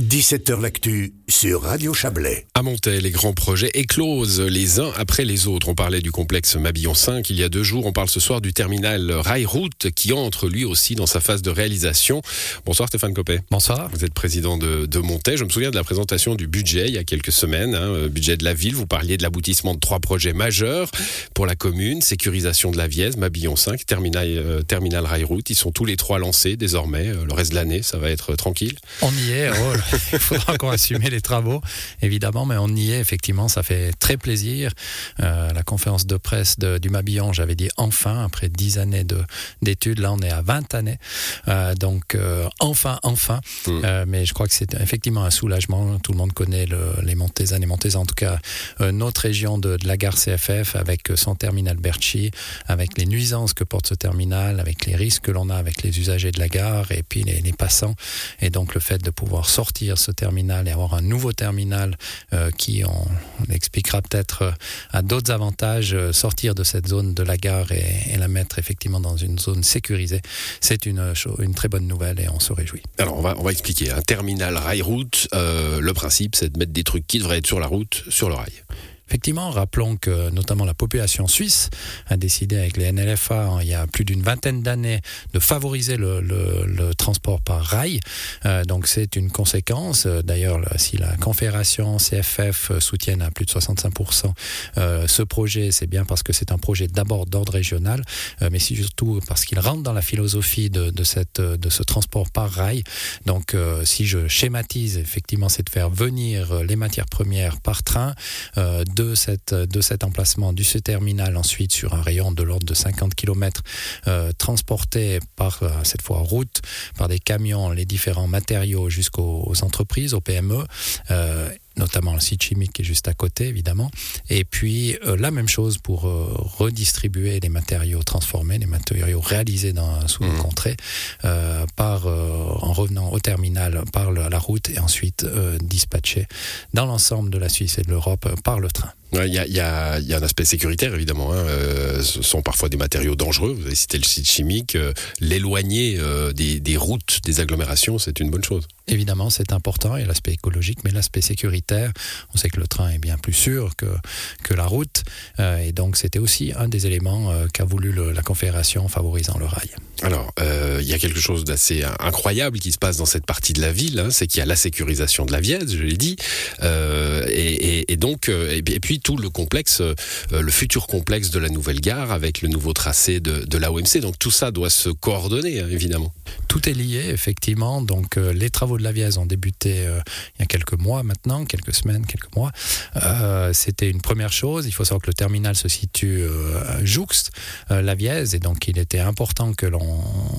17h L'actu sur Radio Chablais. À Montaix, les grands projets éclosent les uns après les autres. On parlait du complexe Mabillon 5 il y a deux jours. On parle ce soir du terminal Rail-Route qui entre lui aussi dans sa phase de réalisation. Bonsoir Stéphane Copé. Bonsoir. Vous êtes président de, de Montaix. Je me souviens de la présentation du budget il y a quelques semaines, hein, euh, budget de la ville. Vous parliez de l'aboutissement de trois projets majeurs pour la commune, sécurisation de la Vièze, Mabillon 5, terminal, euh, terminal. Ils sont tous les trois lancés désormais. Euh, le reste de l'année, ça va être tranquille? On y est. Oh, il faudra encore assumer les travaux, évidemment, mais on y est, effectivement, ça fait très plaisir. Euh, la conférence de presse de, du Mabillon, j'avais dit enfin, après dix années d'études, là on est à 20 années. Euh, donc euh, enfin, enfin. Mm. Euh, mais je crois que c'est effectivement un soulagement. Tout le monde connaît le, les Montésans et Montésans, en tout cas euh, notre région de, de la gare CFF, avec son terminal Berchi, avec les nuisances que porte ce terminal, avec les risques que l'on a avec les usagers de la gare et puis les, les passants. Et donc le fait de pouvoir sortir ce terminal et avoir un nouveau terminal euh, qui, on, on expliquera peut-être, euh, a d'autres avantages, euh, sortir de cette zone de la gare et, la mettre effectivement dans une zone sécurisée, c'est une, une très bonne nouvelle et on se réjouit. Alors on va, on va expliquer. Un terminal rail-route, euh, le principe c'est de mettre des trucs qui devraient être sur la route, sur le rail. Effectivement, rappelons que notamment la population suisse a décidé avec les NLFA hein, il y a plus d'une vingtaine d'années de favoriser le, transport par rail. Euh, donc c'est une conséquence. Euh, D'ailleurs, le- si la Confédération CFF euh, soutiennent à plus de 65% euh, ce projet, c'est bien parce que c'est un projet d'abord d'ordre régional, euh, mais surtout parce qu'il rentre dans la philosophie de, ce transport par rail. Donc si je schématise, effectivement, c'est de faire venir les matières premières par train de, cet emplacement du ce terminal ensuite sur un rayon de l'ordre de 50 km euh, transporté par euh, cette fois route par des camions les différents matériaux jusqu'aux aux entreprises aux PME euh, notamment le site chimique qui est juste à côté évidemment et puis euh, la même chose pour euh, redistribuer les matériaux transformés les matériaux réalisés dans, sous contrée euh, par euh, en revenant au terminal par le- la route et ensuite euh, dispatchés dans l'ensemble de la Suisse et de l'Europe par le train. Il y, a, un aspect sécuritaire évidemment. Hein. Euh, ce sont parfois des matériaux dangereux. Vous avez cité le site chimique. Euh, L'éloigner euh, des, routes, des agglomérations, c'est une bonne chose. Évidemment, c'est important, il y a l'aspect écologique, mais l'aspect sécuritaire, on sait que le train est bien plus sûr que, la route, et donc c'était aussi un des éléments qu'a voulu la Confédération en favorisant le rail. Alors, euh, il y a quelque chose d'assez incroyable qui se passe dans cette partie de la ville, hein, c'est qu'il y a la sécurisation de la Vièze, je l'ai dit, euh, et, et, et donc, euh, et, puis- et puis tout le complexe, euh, le futur complexe de la nouvelle gare avec le nouveau tracé de, de l'AOMC. Donc tout ça doit se coordonner, hein, évidemment. Tout est lié, effectivement. Donc, euh, les travaux de la Vièze ont débuté il y a quelques mois maintenant, quelques semaines, quelques mois. C'était une première chose. Il faut savoir que le terminal se situe à jouxte la Vièze, et donc il était important que l'on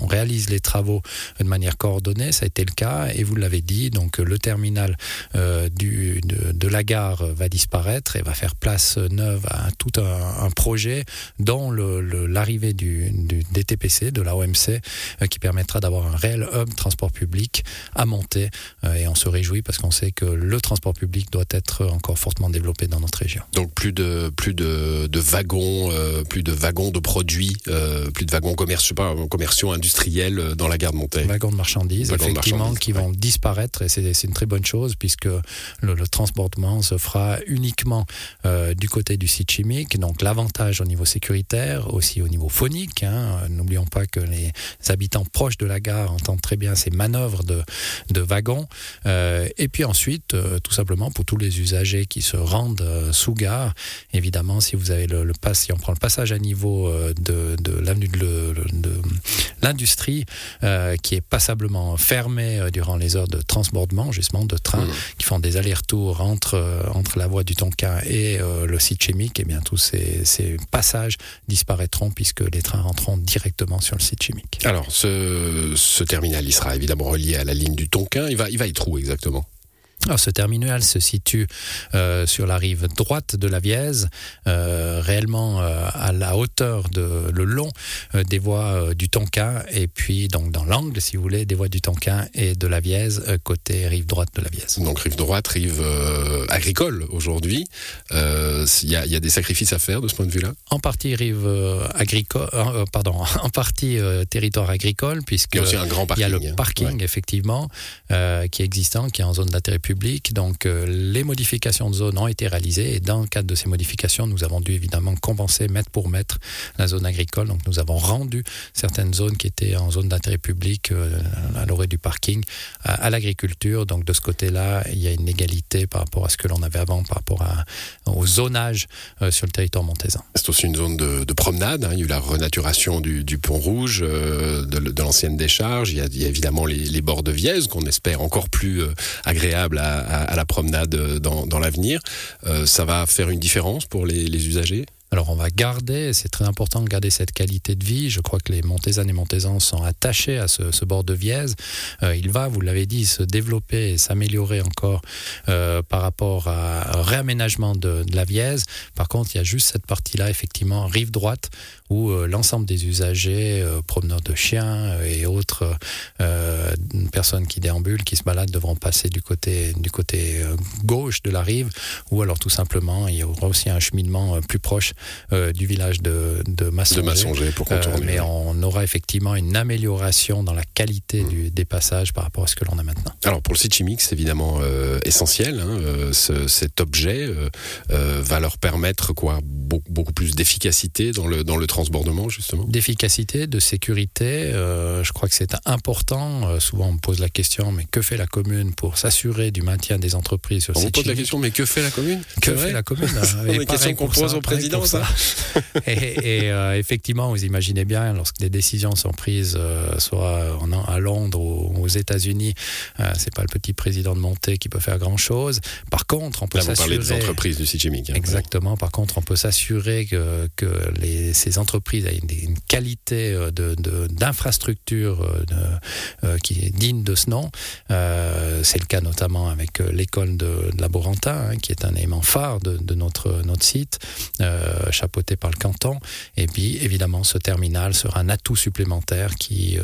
réalise les travaux de manière coordonnée. Ça a été le cas, et vous l'avez dit. Donc, le terminal euh, de, la gare va disparaître et va faire place neuve à tout un, projet, dont l'arrivée du, du DTPC, de l'AOMC, euh, qui permettra d'avoir un réel hub transport public à monter. Euh, et on se réjouit parce qu'on sait que le transport public doit être encore fortement développé dans notre région. Donc plus de plus de, wagons, euh, plus de wagons de produits, euh, plus de wagons commerciaux, commerciaux industriels euh, dans la gare de Montaix. Wagons de marchandises, Wagons de effectivement, marchandises, qui vont disparaître et c'est une très bonne chose puisque le, le transportement se fera uniquement euh, du côté du site chimique. Donc l'avantage au niveau sécuritaire, aussi au niveau phonique. hein. N'oublions pas que les habitants proches de la gare entendent très bien ces manœuvres de, de wagons. Euh, et puis ensuite, euh, tout simplement pour tous les usagers qui se rendent euh, sous gare, évidemment, si vous avez le, le pass, si on prend le passage à niveau euh, de, de l'avenue de, de l'industrie, euh, qui est passablement fermée euh, durant les heures de transbordement, justement, de train, Mmh. qui font des allers-retours entre, euh, entre la voie du Tonkin et euh, le site chimique, et bien tous ces, ces passages disparaîtront puisque les trains rentreront directement sur le site chimique. Alors ce, ce terminal, il sera évidemment relié à la ligne du Tonkin. Il va il va être où exactement? Alors, ce terminal se situe euh, sur la rive droite de la Vièze, euh, réellement euh, à la hauteur de le long des voies du Tonkin, et puis donc dans l'angle, si vous voulez, des voies du Tonkin et de la Vièze, côté rive droite de la Vièze. Donc rive droite, rive agricole aujourd'hui. Il y, a, il y a des sacrifices à faire de ce point de vue-là? En partie rive agricole, euh, pardon, en partie territoire agricole, puisque Il y a aussi un grand Il parking. y a le hein. parking, Ouais. effectivement, qui est existant, qui est en zone d'intérêt public. Donc, euh, les modifications de zone ont été réalisées. Et dans le cadre de ces modifications, nous avons dû évidemment compenser mètre pour mètre la zone agricole. Donc, nous avons rendu certaines zones qui étaient en zone d'intérêt public, euh, à l'orée du parking, à, l'agriculture. Donc, de ce côté-là, il y a une égalité par rapport à ce que l'on avait avant, par rapport au zonage euh, sur le territoire montaisan. C'est aussi une zone de, de promenade. hein. Il y a eu la renaturation du, pont rouge, euh, de, l'ancienne décharge. Il y, a, évidemment les, bords de Vièze qu'on espère encore plus agréables à, à- la promenade euh, dans, l'avenir. Euh, ça va faire une différence pour les usagers? Alors on va garder, c'est très important de garder cette qualité de vie. Je crois que les Montaisanes et Montaisans sont attachés à ce, bord de Vièze. Euh, il va, vous l'avez dit, se développer et s'améliorer encore euh, par rapport à réaménagement de, la Vièze. Par contre, il y a juste cette partie-là, effectivement, rive droite, où euh, l'ensemble des usagers, promeneurs de chiens et autres personnes qui déambulent, qui se baladent, devront passer du côté, du côté gauche de la rive, ou alors tout simplement, il y aura aussi un cheminement plus proche euh, du village de, de Massonger. de Massonger pour Euh, contourner. mais on aura effectivement une amélioration dans la qualité Mm. du, des passages par rapport à ce que l'on a maintenant. Alors pour le site chimique, c'est évidemment euh, essentiel. hein, ce- cet objet va leur permettre quoi? Beaucoup, beaucoup plus d'efficacité dans le dans le transbordement justement? D'efficacité, de sécurité, je crois que c'est important. Souvent on me pose la question, mais que fait la commune pour s'assurer du maintien des entreprises sur On pose la question, mais que fait la commune? Que fait la commune? C'est une question qu'on pose au président, et, euh, effectivement, vous imaginez bien, lorsque des décisions sont prises, euh, soit en- à Londres ou aux États-Unis, euh, c'est pas le petit président de montée qui peut faire grand-chose. Par contre, on peut Là, vous parlez des s'assurer. entreprises du hein. Exactement. Par contre, on peut s'assurer que, que les, ces entreprises aient une, une qualité euh, de- de- d'infrastructure euh, de- euh, qui est digne de ce nom. Euh, c'est le cas notamment avec l'école de, de Laborantin, hein, qui est un élément phare de, notre, notre site, chapeauté par le canton. Et puis, évidemment, ce terminal sera un atout supplémentaire qui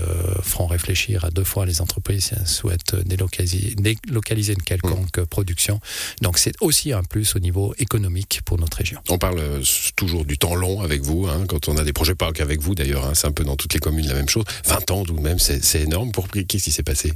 feront réfléchir à deux fois les entreprises si elles souhaitent délocaliser, délocaliser une quelconque production. Donc, c'est aussi un plus au niveau économique pour notre région. On parle euh, toujours du temps long avec vous, hein, quand on a des projets, pas qu'avec vous d'ailleurs, hein, c'est un peu dans toutes les communes la même chose. 20 ans tout de même, c'est énorme. Pour Qu'est-ce qui s'est passé?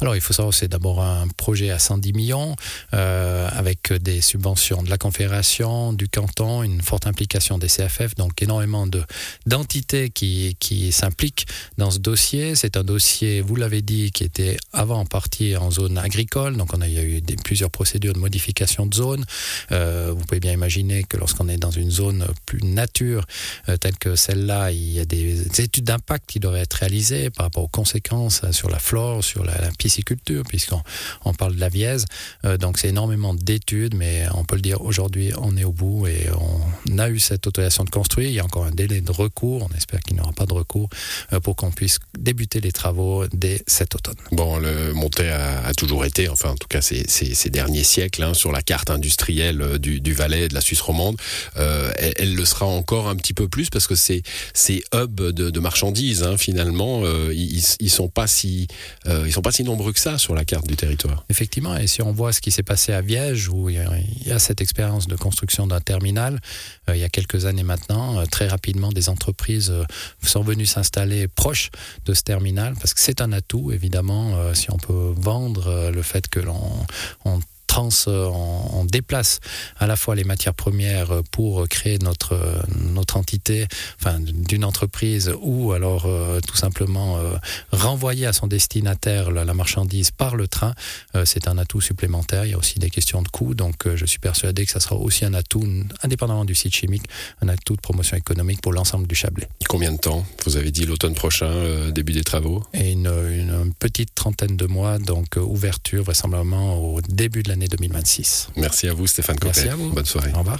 Alors, il faut savoir, c'est d'abord un projet à 110 millions, euh, avec des subventions de la Confédération, du canton, une forte implication des CFF, donc énormément de d'entités qui, qui s'impliquent dans ce dossier. C'est un dossier, vous l'avez dit, qui était avant en partie en zone agricole, donc on a, il y a eu plusieurs procédures de modification de zone. Euh, vous pouvez bien imaginer que lorsqu'on est dans une zone plus nature, euh, telle que celle-là, il y a des études d'impact qui devraient être réalisées par rapport aux conséquences euh, sur la flore, sur la, la pisciculture, puisqu'on on parle de la Vièze. Euh, donc c'est énormément d'études, mais on peut le dire aujourd'hui, on est au bout et on a eu cette autorisation de construire. Il y a encore un délai de recours. On espère qu'il n'y aura pas de recours euh, pour qu'on puisse débuter les travaux dès cet automne. Bon, le Montet a, a toujours été, enfin en tout cas ces, ces, ces derniers siècles, hein, sur la carte industrielle euh, du, du Valais et de la Suisse romande. Euh, elle, elle le sera encore un petit peu plus parce que ces, ces hubs de, de marchandises, hein, finalement, euh, ils, ils sont pas si euh, ils sont pas si nombreux que ça sur la carte du territoire. Effectivement, et si on voit ce qui s'est passé à Viège, où il y a, cette expérience de construction d'un terminal, euh, il y a quelques années maintenant, euh, très rapidement, des entreprises euh, sont venues s'installer proche de ce terminal, parce que c'est un atout, évidemment, si on peut vendre le fait que l'on on trans, euh, on, on déplace à la fois les matières premières euh, pour créer notre, euh, notre entité, enfin d'une entreprise, ou alors euh, tout simplement euh, renvoyer à son destinataire la, la marchandise par le train, euh, c'est un atout supplémentaire. Il y a aussi des questions de coût, donc euh, je suis persuadé que ça sera aussi un atout, indépendamment du site chimique, un atout de promotion économique pour l'ensemble du Chablais. Combien de temps Vous avez dit l'automne prochain, euh, début des travaux? Et une, une petite trentaine de mois, donc euh, ouverture vraisemblablement au début de l'année 2026. Merci à vous Stéphane Merci Coppet. à vous. Bonne soirée. Au revoir.